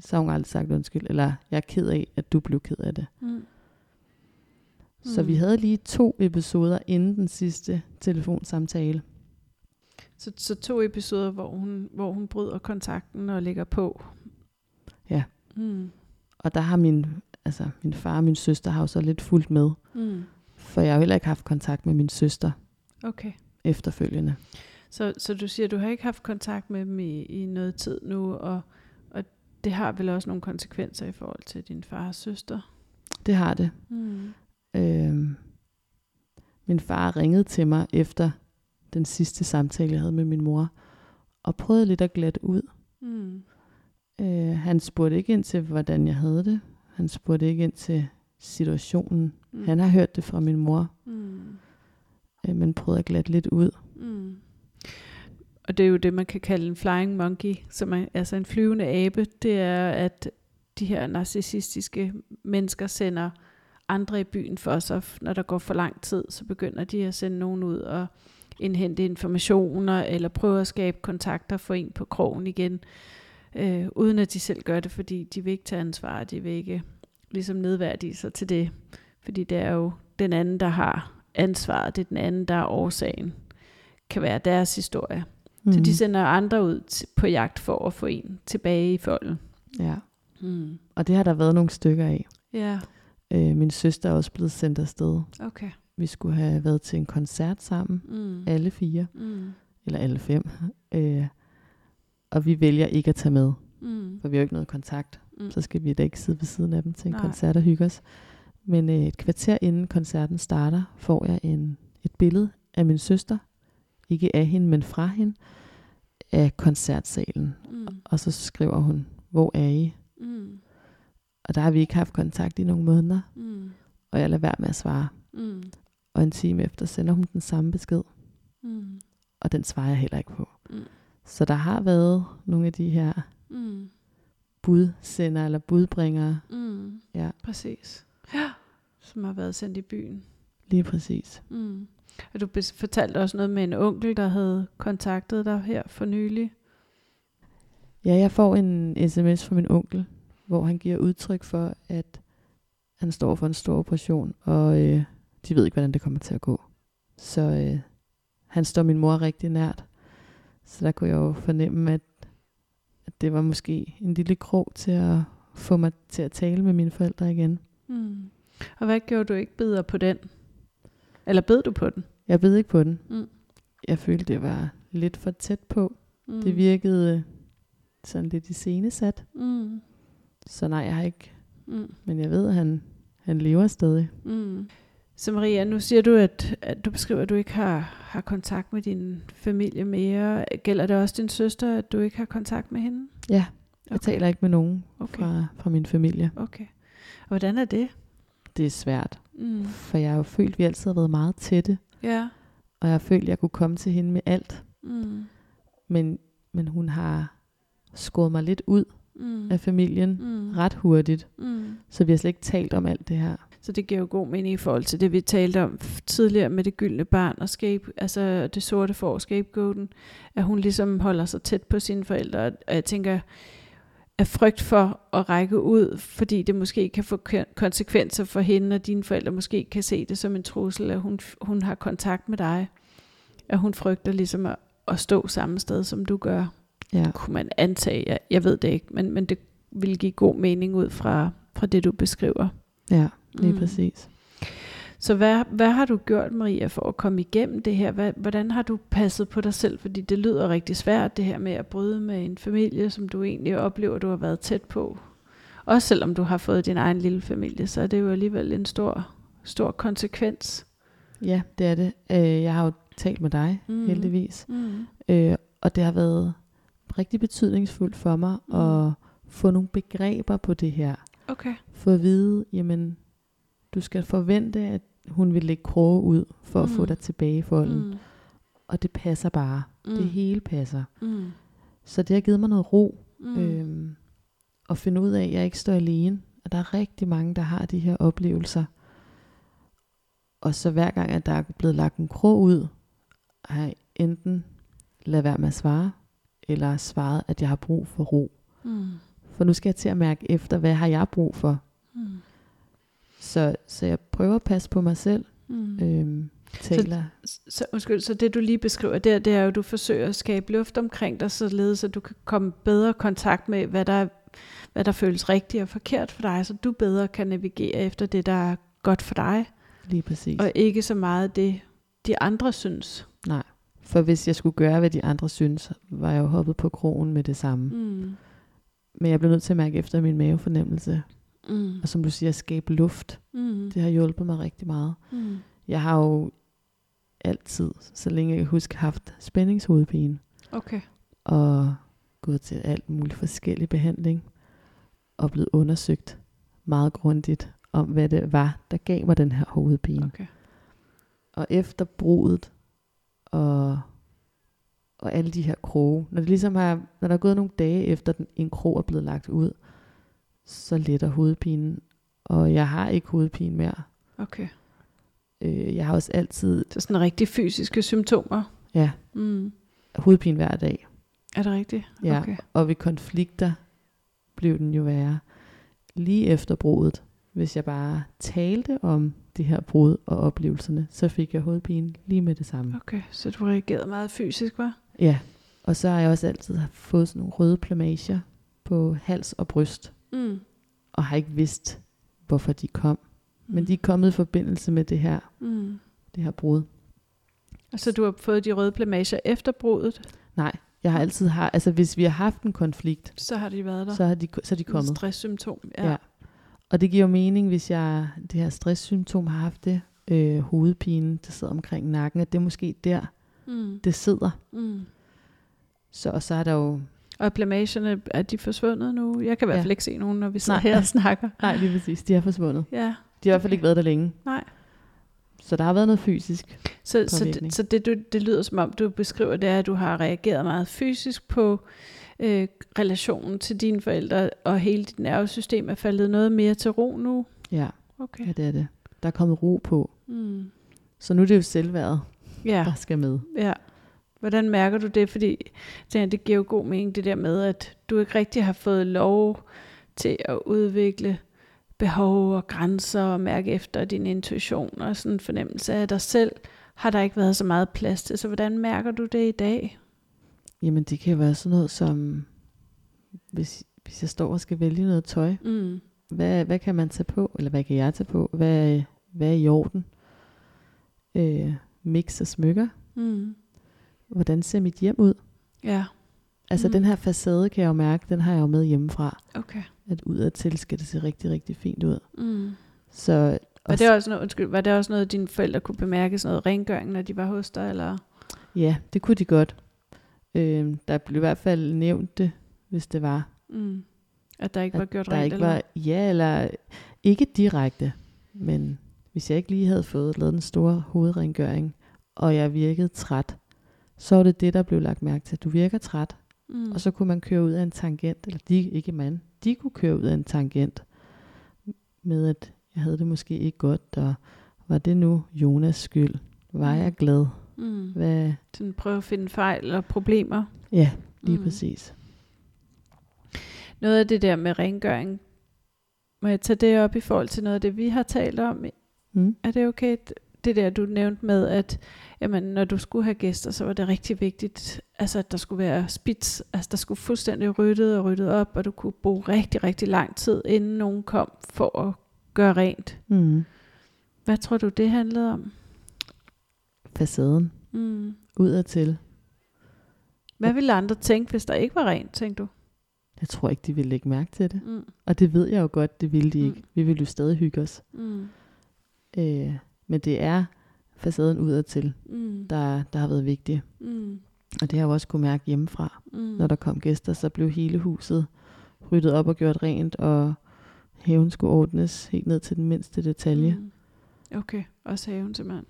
så har hun aldrig sagt undskyld. Eller jeg er ked af, at du blev ked af det. Mm. Så Mm. vi havde lige to episoder inden den sidste telefonsamtale. Så, så to episoder, hvor hun, hvor hun bryder kontakten og lægger på. Ja. Mm. Og der har min, altså min far og min søster har jo så lidt fulgt med. Mm. For jeg har jo heller ikke haft kontakt med min søster Okay. efterfølgende. Så, så du siger, at du har ikke haft kontakt med dem i, i noget tid nu, og, og det har vel også nogle konsekvenser i forhold til din fars søster? Det har det. Mm. Øhm, min far ringede til mig efter den sidste samtale, jeg havde med min mor, og prøvede lidt at glatte ud. Mm. Øh, han spurgte ikke ind til, hvordan jeg havde det. Han spurgte ikke ind til situationen. Mm. Han har hørt det fra min mor, Mm. øh, men prøvede at glatte lidt ud. Mm. Og det er jo det, man kan kalde en flying monkey, som er altså en flyvende abe. Det er, at de her narcissistiske mennesker sender andre i byen for sig. Når der går for lang tid, så begynder de at sende nogen ud og indhente informationer, eller prøve at skabe kontakter for en på krogen igen, øh, uden at de selv gør det, fordi de vil ikke tage ansvar, de vil ikke ligesom nedværdige sig til det, fordi det er jo den anden, der har ansvaret, det er den anden, der er årsagen, kan være deres historie. Mm. Så de sender andre ud på jagt for at få en tilbage i folden. Ja, Mm. og det har der været nogle stykker af. Ja, Øh, min søster er også blevet sendt afsted. okay. Vi skulle have været til en koncert sammen, Mm. alle fire, Mm. eller alle fem. Øh, og vi vælger ikke at tage med, Mm. for vi har jo ikke noget kontakt. Mm. Så skal vi da ikke sidde ved siden af dem til en Nej. koncert og hygge os. Men øh, et kvarter inden koncerten starter, får jeg en, et billede af min søster ikke af hende, men fra hende, af koncertsalen. Mm. Og så skriver hun, hvor er I? Mm. Og der har vi ikke haft kontakt i nogle måneder, Mm. og jeg lader være med at svare. Mm. Og en time efter sender hun den samme besked, Mm. og den svarer jeg heller ikke på. Mm. Så der har været nogle af de her Mm. budsender eller budbringere. Mm. Ja, Præcis. Ja. Som har været sendt i byen. lige præcis. Mm. Og du fortalte også noget med en onkel, der havde kontaktet dig her for nylig. Ja, jeg får en sms fra min onkel, hvor han giver udtryk for, at han står for en stor operation, og øh, de ved ikke, hvordan det kommer til at gå. Så øh, han står min mor rigtig nært. Så der kunne jeg jo fornemme, at, at det var måske en lille krog til at få mig til at tale med mine forældre igen. Mm. Og hvad gjorde du ikke bedre på den? Eller bed du på den? Jeg ved ikke på den. Mm. Jeg følte, det var lidt for tæt på. Mm. Det virkede øh, sådan lidt iscenesat. Mm. Så nej, jeg har ikke. Mm. Men jeg ved, at han, han lever stadig. Mm. Så Maria, nu siger du, at, at du beskriver, at du ikke har, har kontakt med din familie mere. Gælder det også din søster, at du ikke har kontakt med hende? Ja, jeg Okay. taler ikke med nogen Okay. fra, fra min familie. Okay. Og hvordan er det? Det er svært, Mm. for jeg har jo følt, at vi altid har været meget tætte. Ja. Og jeg har følt, at jeg kunne komme til hende med alt. Mm. Men, men hun har skåret mig lidt ud Mm. af familien Mm. ret hurtigt. Mm. Så vi har slet ikke talt om alt det her. Så det giver jo god mening i forhold til det, vi talte om tidligere med det gyldne barn og scape, altså det sorte for scapegoaten, at hun ligesom holder sig tæt på sine forældre. Og jeg tænker, af frygt for at række ud, fordi det måske kan få kon- konsekvenser for hende, og dine forældre måske kan se det som en trussel, at hun, hun har kontakt med dig. At hun frygter ligesom at, at stå samme sted, som du gør. Ja, Kunne man antage, jeg, jeg ved det ikke, men, men det vil give god mening ud fra, fra det, du beskriver. ja lige Mm. præcis. Så hvad, hvad har du gjort, Maria, for at komme igennem det her? Hvad, hvordan har du passet på dig selv? Fordi det lyder rigtig svært, det her med at bryde med en familie, som du egentlig oplever, du har været tæt på. Også selvom du har fået din egen lille familie, så er det jo alligevel en stor, stor konsekvens. Ja, det er det. Øh, jeg har jo talt med dig, mm. heldigvis. Mm. Øh, og det har været rigtig betydningsfuldt for mig Mm. mm. at få nogle begreber på det her. Okay. Få at vide, jamen, du skal forvente, at hun vil lægge kroge ud for at Mm. få dig tilbage i folden. Mm. Mm. Og det passer bare. Mm. Mm. Det hele passer. Mm. Så det har givet mig noget ro. Mm. Mm. Øhm, at finde ud af, at jeg ikke står alene. Og der er rigtig mange, der har de her oplevelser. Og så hver gang, at der er blevet lagt en krog ud, har jeg enten lade være med at svare, eller svaret, at jeg har brug for ro. Mm. For nu skal jeg til at mærke efter, hvad har jeg brug for. Mm. Så, så jeg prøver at passe på mig selv. Mm. Øhm, taler. Så, undskyld, så det du lige beskriver der, det er jo, at du forsøger at skabe luft omkring dig, således at du kan komme bedre i kontakt med, hvad der, hvad der føles rigtigt og forkert for dig, så du bedre kan navigere efter det, der er godt for dig, Lige præcis. og ikke så meget det, de andre synes. For hvis jeg skulle gøre, hvad de andre synes, var jeg jo hoppet på krogen med det samme. Mm. Mm. Men jeg blev nødt til at mærke efter min mavefornemmelse. Mm. Og som du siger, skabe luft. Mm. Det har hjulpet mig rigtig meget. Mm. Jeg har jo altid, så længe jeg kan huske, haft spændingshovedpine. Okay. Og gået til alt muligt forskellig behandling. Og blevet undersøgt meget grundigt om, hvad det var, der gav mig den her hovedpine. Okay. Og efter brudet og, og alle de her kroge, når det ligesom har, når der er gået nogle dage efter den, en krog er blevet lagt ud, så letter hovedpinen. Og jeg har ikke hovedpine mere. Okay. Øh, jeg har også altid Så sådan rigtig fysiske symptomer. ja, Mm. hovedpine hver dag. Er det rigtigt? Ja. Okay. Og ved konflikter blev den jo værre. Lige efter brudet, hvis jeg bare talte om det her brud og oplevelserne, så fik jeg hovedpine lige med det samme. Okay, så du reagerede meget fysisk, var? Ja, og så har jeg også altid fået sådan nogle røde plamager på hals og bryst, Mm. og har ikke vidst, hvorfor de kom. Men de er kommet i forbindelse med det her, Mm. det her brud. Og så du har fået de røde plamager efter brudet, Nej, jeg har altid har, altså hvis vi har haft en konflikt, så har de været der. så, har de, så er de kommet. Stresssymptom. Ja. Ja. Ja. Og det giver jo mening, hvis jeg det her stresssymptom har haft det, øh, hovedpine, der sidder omkring nakken, at det er måske der, Mm. Det sidder. Mm. Så, og så er der jo... Og blamagerne, er de forsvundet nu? Jeg kan i hvert Ja. fald ikke se nogen, når vi sidder Nej. her og snakker. Nej, lige præcis. De er forsvundet. Ja, De har i hvert fald ikke været der længe. nej. Så der har været noget fysisk. Så, så, det, så det, du, det lyder som om, du beskriver, det er, at du har reageret meget fysisk på øh, relationen til dine forældre, og hele dit nervesystem er faldet noget mere til ro nu. Ja, Okay. ja det er det. Der er kommet ro på. Mm. Så nu er det jo selvværdet, Ja, der skal med. ja. Hvordan mærker du det? Fordi det giver jo god mening, det der med, at du ikke rigtig har fået lov til at udvikle behov og grænser og mærke efter din intuition og sådan en fornemmelse af dig selv, har der ikke været så meget plads til. Så hvordan mærker du det i dag? Jamen det kan være sådan noget som, hvis, hvis jeg står og skal vælge noget tøj, Mm. hvad, hvad kan man tage på, eller hvad kan jeg tage på, hvad, hvad er i orden? Øh, mix og smykker, Mm. hvordan ser mit hjem ud? Ja, Altså Mm. den her facade kan jeg jo mærke, den har jeg jo med hjemmefra, okay. at udadtil skal det se rigtig, rigtig fint ud. Mm. Så, Var og det, også noget, undskyld, var det også noget, dine forældre kunne bemærke, sådan noget rengøring, når de var hos dig? Eller? Ja, det kunne de godt. Øh, der blev i hvert fald nævnt det, hvis det var. Mm. At der ikke At var gjort der rent? ikke eller? var, ja, eller ikke direkte, men hvis jeg ikke lige havde fået lavet den store hovedrengøring, og jeg virkede træt, så var det det, der blev lagt mærke til. Du virker træt, Mm. og så kunne man køre ud af en tangent, eller de, ikke man, de kunne køre ud af en tangent, med at jeg havde det måske ikke godt, og var det nu Jonas skyld? Var Mm. jeg glad? Mm. Hvad? Sådan prøve at finde fejl og problemer. Ja, lige Mm. præcis. Noget af det der med rengøring, må jeg tage det op i forhold til noget af det, vi har talt om? Mm. Er det okay? Det der, du nævnte med, at jamen, når du skulle have gæster, så var det rigtig vigtigt, altså, at der skulle være spids, altså der skulle fuldstændig ryddet og ryddet op, og du kunne bruge rigtig, rigtig lang tid, inden nogen kom for at gøre rent. Mm. Hvad tror du, det handlede om? Facaden, Mm. udadtil. Hvad ville andre tænke, hvis der ikke var rent, tænkte du? Jeg tror ikke, de ville lægge mærke til det. Mm. Og det ved jeg jo godt, det ville de Mm. ikke. Vi ville jo stadig hygge os. Mm. Øh, men det er facaden udadtil, Mm. der, der har været vigtig. Mm. Og det har jeg også kunne mærke hjemmefra. Mm. Når der kom gæster, så blev hele huset ryddet op og gjort rent, og haven skulle ordnes helt ned til den mindste detalje. Mm. Okay, også haven simpelthen.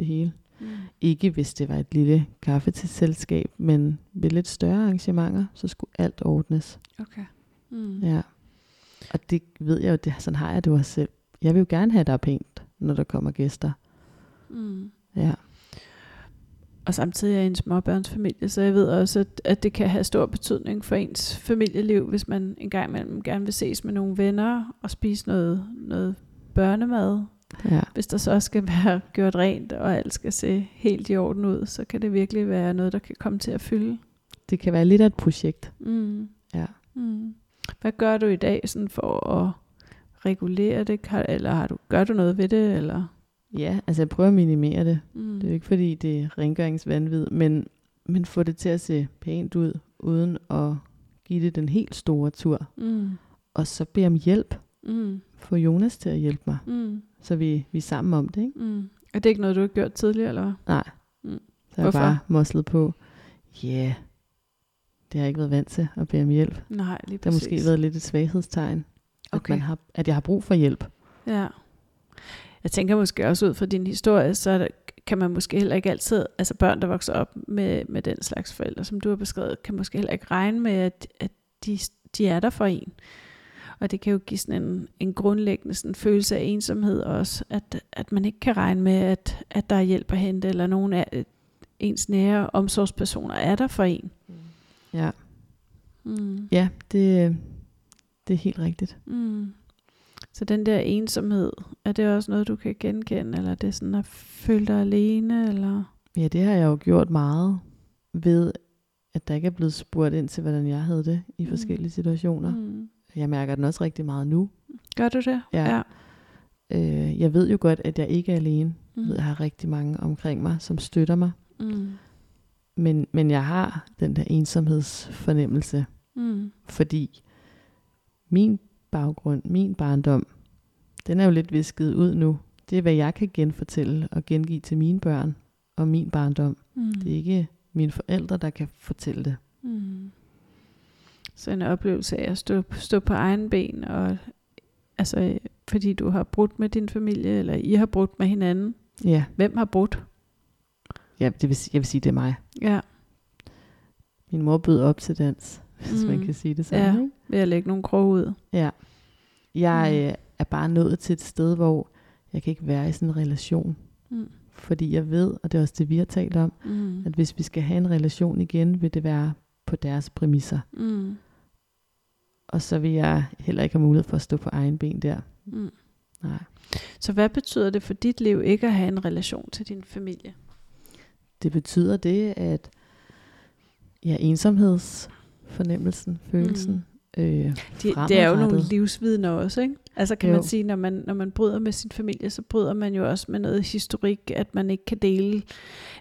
Det hele. Mm. Ikke hvis det var et lille kaffe til selskab, men ved lidt større arrangementer, så skulle alt ordnes. Okay. Mm. Ja. Og det ved jeg jo, det, sådan har jeg det også selv. Jeg vil jo gerne have, at der er pænt, når der kommer gæster. Mm. Ja. Og samtidig er jeg en småbørnsfamilie, så jeg ved også, at, at det kan have stor betydning for ens familieliv, hvis man en gang imellem gerne vil ses med nogle venner og spise noget, noget børnemad. Ja. Hvis der så skal være gjort rent, og alt skal se helt i orden ud, så kan det virkelig være noget, der kan komme til at fylde. Det kan være lidt af et projekt. Mm. Ja. Mm. Hvad gør du i dag sådan for at regulere det, eller har du, gør du noget ved det? Eller? Ja, altså jeg prøver at minimere det. Mm. Det er jo ikke fordi, det er rengøringsvanvid, men, men få det til at se pænt ud, uden at give det den helt store tur. Mm. Og så bede om hjælp. Mm. Få Jonas til at hjælpe mig, Mm. så vi, vi er sammen om det. Ikke? Mm. Er det ikke noget, du har gjort tidligere, eller hvad? Nej. Mm. Så jeg Hvorfor? bare moslet på, ja, yeah, det har jeg ikke været vant til at bede om hjælp. Nej, lige Det har præcis. måske været lidt et svaghedstegn, Okay. at, man har, at jeg har brug for hjælp. Ja. Jeg tænker måske også ud fra din historie, så kan man måske heller ikke altid, altså børn, der vokser op med, med den slags forældre, som du har beskrevet, kan måske heller ikke regne med, at, at de, de er der for en. Og det kan jo give sådan en, en grundlæggende sådan følelse af ensomhed også, at, at man ikke kan regne med, at, at der er hjælp at hente, eller nogen af ens nære omsorgspersoner er der for en. Ja, Mm. ja det, det er helt rigtigt. Mm. Så den der ensomhed, er det også noget, du kan genkende, eller er det sådan at føle dig alene, eller? Ja, det har jeg jo gjort meget ved, at der ikke er blevet spurgt ind til, hvordan jeg havde det i Mm. forskellige situationer. Mm. Jeg mærker den også rigtig meget nu. Gør du det? Ja. ja. Øh, jeg ved jo godt, at jeg ikke er alene. Mm. Jeg ved, jeg har rigtig mange omkring mig, som støtter mig. Mm. Men, men jeg har den der ensomhedsfornemmelse, Mm. fordi min baggrund, min barndom, den er jo lidt visket ud nu. Det er, hvad jeg kan genfortælle og gengive til mine børn og min barndom. Mm. Det er ikke mine forældre, der kan fortælle det. Mm. Så en oplevelse af at stå, stå på egen ben, og altså, fordi du har brudt med din familie, eller I har brudt med hinanden. Ja, Hvem har brudt? ja det vil, jeg vil sige, det er mig. Ja, Min mor bød op til dans, hvis man Mm. kan sige det sådan. Ja. Ikke? ved at lægge nogle krog ud. Ja. Jeg Mm. øh, er bare nået til et sted, hvor jeg kan ikke være i sådan en relation. Mm. Fordi jeg ved, og det er også det, vi har talt om, Mm. at hvis vi skal have en relation igen, vil det være på deres præmisser. Mm. Og så vil jeg heller ikke have mulighed for at stå på egen ben der. Mm. Nej. Så hvad betyder det for dit liv ikke at have en relation til din familie? Det betyder det, at ja, ensomhedsfornemmelsen, følelsen, mm. øh, De, det er jo nogle livsvidner også, ikke? Altså kan Jo. man sige, når man, når man bryder med sin familie, så bryder man jo også med noget historik, at man ikke kan dele,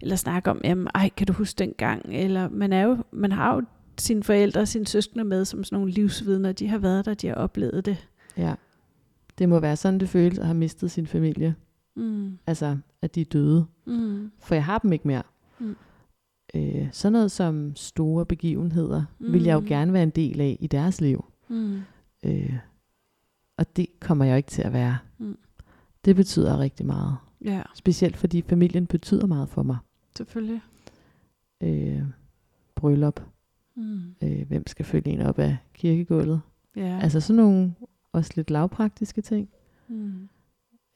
eller snakke om, jamen, ej, kan du huske den gang? Eller man, er jo, man har jo sine forældre og sine søskende med som sådan nogle livsvidner. De har været der, de har oplevet det. Ja. Det må være sådan, det føles at have mistet sin familie. Mm. Altså, at de er døde. Mm. For jeg har dem ikke mere. Mm. Øh, sådan noget som store begivenheder, mm. vil jeg jo Mm. gerne være en del af i deres liv. Mm. Øh, og det kommer jeg jo ikke til at være. Mm. Det betyder rigtig meget. Ja, Specielt fordi familien betyder meget for mig. selvfølgelig. Øh, bryllup. Mm. Øh, hvem skal følge en op af kirkegulvet? Ja. Altså sådan nogle også lidt lavpraktiske ting. mm.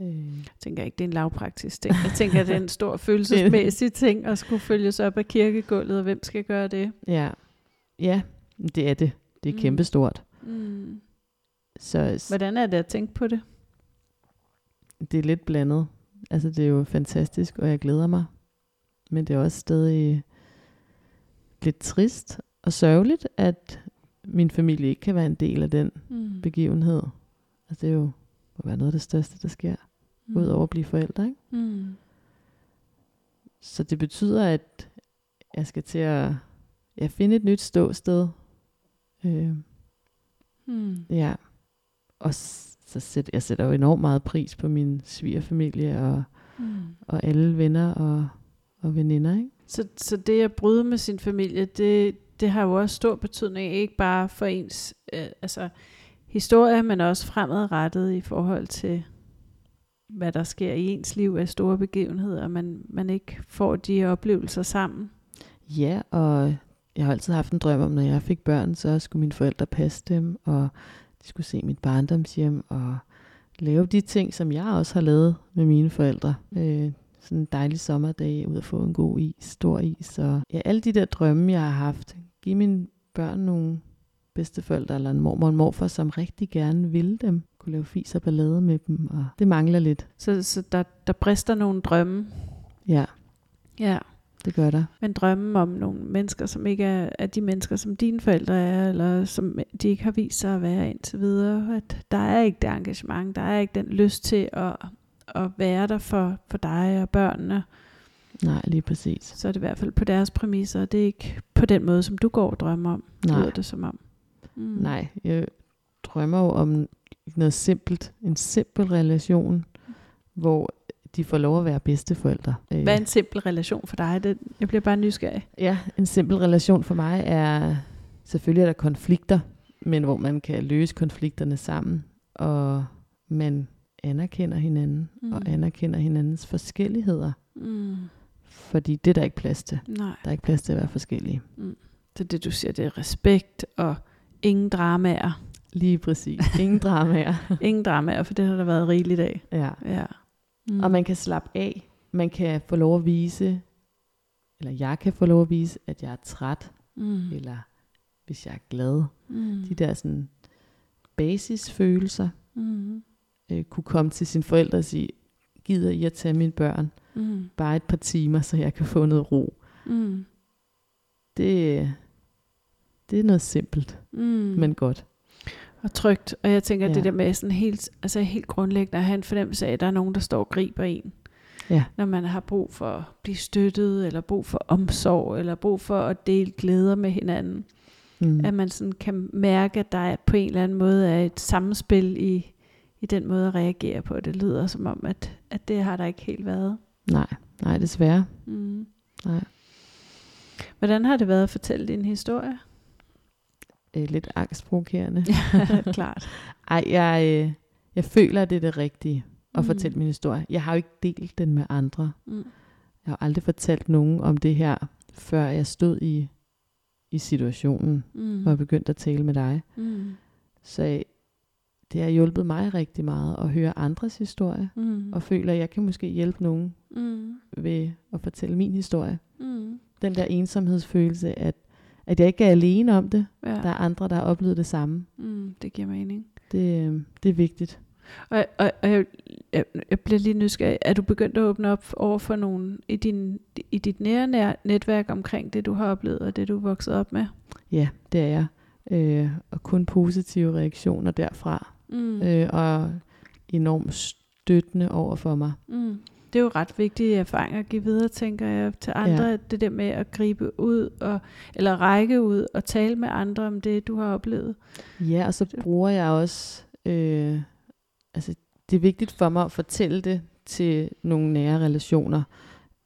Øh, Jeg tænker ikke, det er en lavpraktisk ting. Jeg tænker, det er en stor følelsesmæssig ting at skulle følges op af kirkegulvet, og hvem skal gøre det? ja. ja, det er det. Det er Mm. kæmpestort. Mm. Så Hvordan er det at tænke på det? det er lidt blandet. Altså det er jo fantastisk, og jeg glæder mig. Men det er også stadig lidt trist og sørgeligt, at min familie ikke kan være en del af den Mm. begivenhed. Altså det er jo må være noget af det største, der sker, mm. udover at blive forældre. Ikke? Mm. Så det betyder, at jeg skal til at ja, finde et nyt ståsted. Øh, Mm. ja. Og så sæt, jeg sætter jo enormt meget pris på min svigerfamilie og, Mm. og alle venner og, og veninder. Ikke? Så, så det at bryde med sin familie, det, det har jo også stor betydning, ikke bare for ens øh, altså, historie, men også fremadrettet i forhold til, hvad der sker i ens liv af store begivenheder, man, man ikke får de oplevelser sammen. Ja, og jeg har altid haft en drøm om, når jeg fik børn, så skulle mine forældre passe dem, og de skulle se mit barndomshjem, og lave de ting, som jeg også har lavet med mine forældre. Øh, sådan en dejlig sommerdag, ud at få en god is, stor is, og ja, alle de der drømme, jeg har haft. Giv mine børn nogle bedsteforældre, eller en mormor og en morfar, som rigtig gerne ville dem, kunne lave fis og ballade med dem, og det mangler lidt. Så, så der, der brister nogle drømme. Ja, Ja. det gør der. Men drømme om nogle mennesker, som ikke er, er de mennesker, som dine forældre er, eller som de ikke har vist sig at være indtil videre. At der er ikke det engagement, der er ikke den lyst til at, at være der for, for dig og børnene. Nej, lige præcis. Så er det i hvert fald på deres præmisser. Det er ikke på den måde, som du går og drømmer om, Nej. lyder det som om. Mm. Nej, jeg drømmer jo om noget simpelt. En simpel relation, hvor de får lov at være bedsteforældre. Øh, Hvad er en simpel relation for dig? Det, jeg bliver bare nysgerrig. Ja, en simpel relation for mig er, selvfølgelig er der konflikter, men hvor man kan løse konflikterne sammen, og man anerkender hinanden, mm. og anerkender hinandens forskelligheder. Mm. Fordi det er der ikke plads til. Nej, Der er ikke plads til at være forskellige. så det du siger, det er respekt og ingen dramaer. Lige præcis. Ingen dramaer. Ingen dramaer, for det har der været rigeligt af. ja. Ja. Mm. Og man kan slappe af. Man kan få lov at vise, eller jeg kan få lov at vise, at jeg er træt, mm. eller hvis jeg er glad. Mm. De der sådan basisfølelser, Mm. øh, kunne komme til sine forældre og sige, gider I at tage mine børn Mm. bare et par timer, så jeg kan få noget ro. Mm. Det, det er noget simpelt, Mm. men godt. Og trygt. Og jeg tænker. Ja. det der med sådan helt, altså helt grundlæggende at have en fornemmelse af, at der er nogen, der står og griber en. Ja. Når man har brug for at blive støttet, eller brug for omsorg, eller brug for at dele glæder med hinanden. Mm. At man sådan kan mærke, at der er på en eller anden måde er et samspil i, i den måde at reagere på. Det lyder som om, at, at det har der ikke helt været. Nej, Nej, desværre. Mm. Nej. Hvordan har det været at fortælle din historie? Øh, lidt angstprovokerende. Klart. Ej, jeg, øh, jeg føler, at det er det rigtige at Mm. fortælle min historie. Jeg har jo ikke delt den med andre. Mm. Jeg har aldrig fortalt nogen om det her, før jeg stod i, i situationen, Mm. jeg begyndte at tale med dig. Mm. Så øh, det har hjulpet mig rigtig meget at høre andres historie, Mm. og føler, at jeg kan måske hjælpe nogen Mm. ved at fortælle min historie. Mm. Den der ensomhedsfølelse, at, at jeg ikke er alene om det. Ja. Der er andre, der har oplevet det samme. Mm. Det giver mening. Det, øh, det er vigtigt. Og, og, og jeg, jeg, jeg bliver lige nysgerrig. Er du begyndt at åbne op over for nogen i, din, i dit nære nær, netværk omkring det, du har oplevet, og det, du er vokset op med? Ja, det er jeg. Øh, og kun positive reaktioner derfra. Mm. Øh, og enormt støttende over for mig. Mm. Det er jo ret vigtige erfaringer at give videre, tænker jeg, til andre. Ja. Det der med at gribe ud, og, eller række ud og tale med andre om det, du har oplevet. Ja, og så bruger jeg også... Øh, altså, det er vigtigt for mig at fortælle det til nogle nære relationer.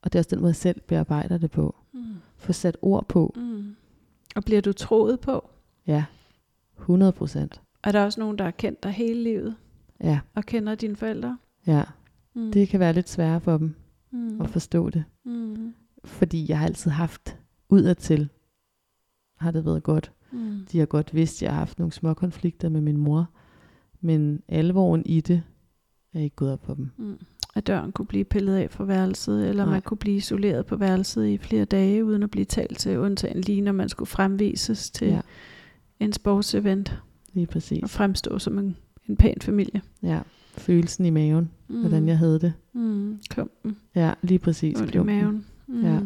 Og det er også den måde, jeg selv bearbejder det på. Mm. Få sat ord på. Mm. Og bliver du troet på? Ja, 100 procent. Er der også nogen, der har kendt dig hele livet, Ja, og kender dine forældre? ja. Mm. Det kan være lidt sværere for dem mm. at forstå det. Mm. Fordi jeg har altid haft udadtil, har det været godt. Mm. De har godt vidst, at jeg har haft nogle små konflikter med min mor. Men alvoren i det er ikke gået op på dem. Mm. At døren kunne blive pillet af fra værelset, eller Nej. man kunne blive isoleret på værelset i flere dage, uden at blive talt til, undtagen lige når man skulle fremvises til Ja, en sportsevent, lige og præcis. fremstå som en, en pæn familie. Ja, følelsen i maven, mm. hvordan jeg havde det. Mm. Klumpen. Ja, lige præcis. Ondt i maven. Mm. Ja.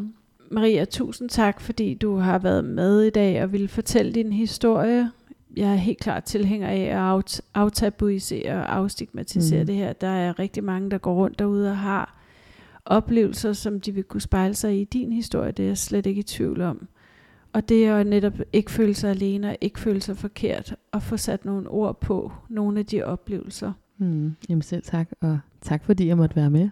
Maria, tusind tak, fordi du har været med i dag og ville fortælle din historie. Jeg er helt klart tilhænger af at aft- aftabuisere og afstigmatisere mm. det her. Der er rigtig mange, der går rundt derude og har oplevelser, som de vil kunne spejle sig i din historie. Det er jeg slet ikke i tvivl om. Og det er jo netop ikke føle sig alene og ikke føle sig forkert og få sat nogle ord på nogle af de oplevelser. Mm. Jamen selv tak, og tak fordi jeg måtte være med.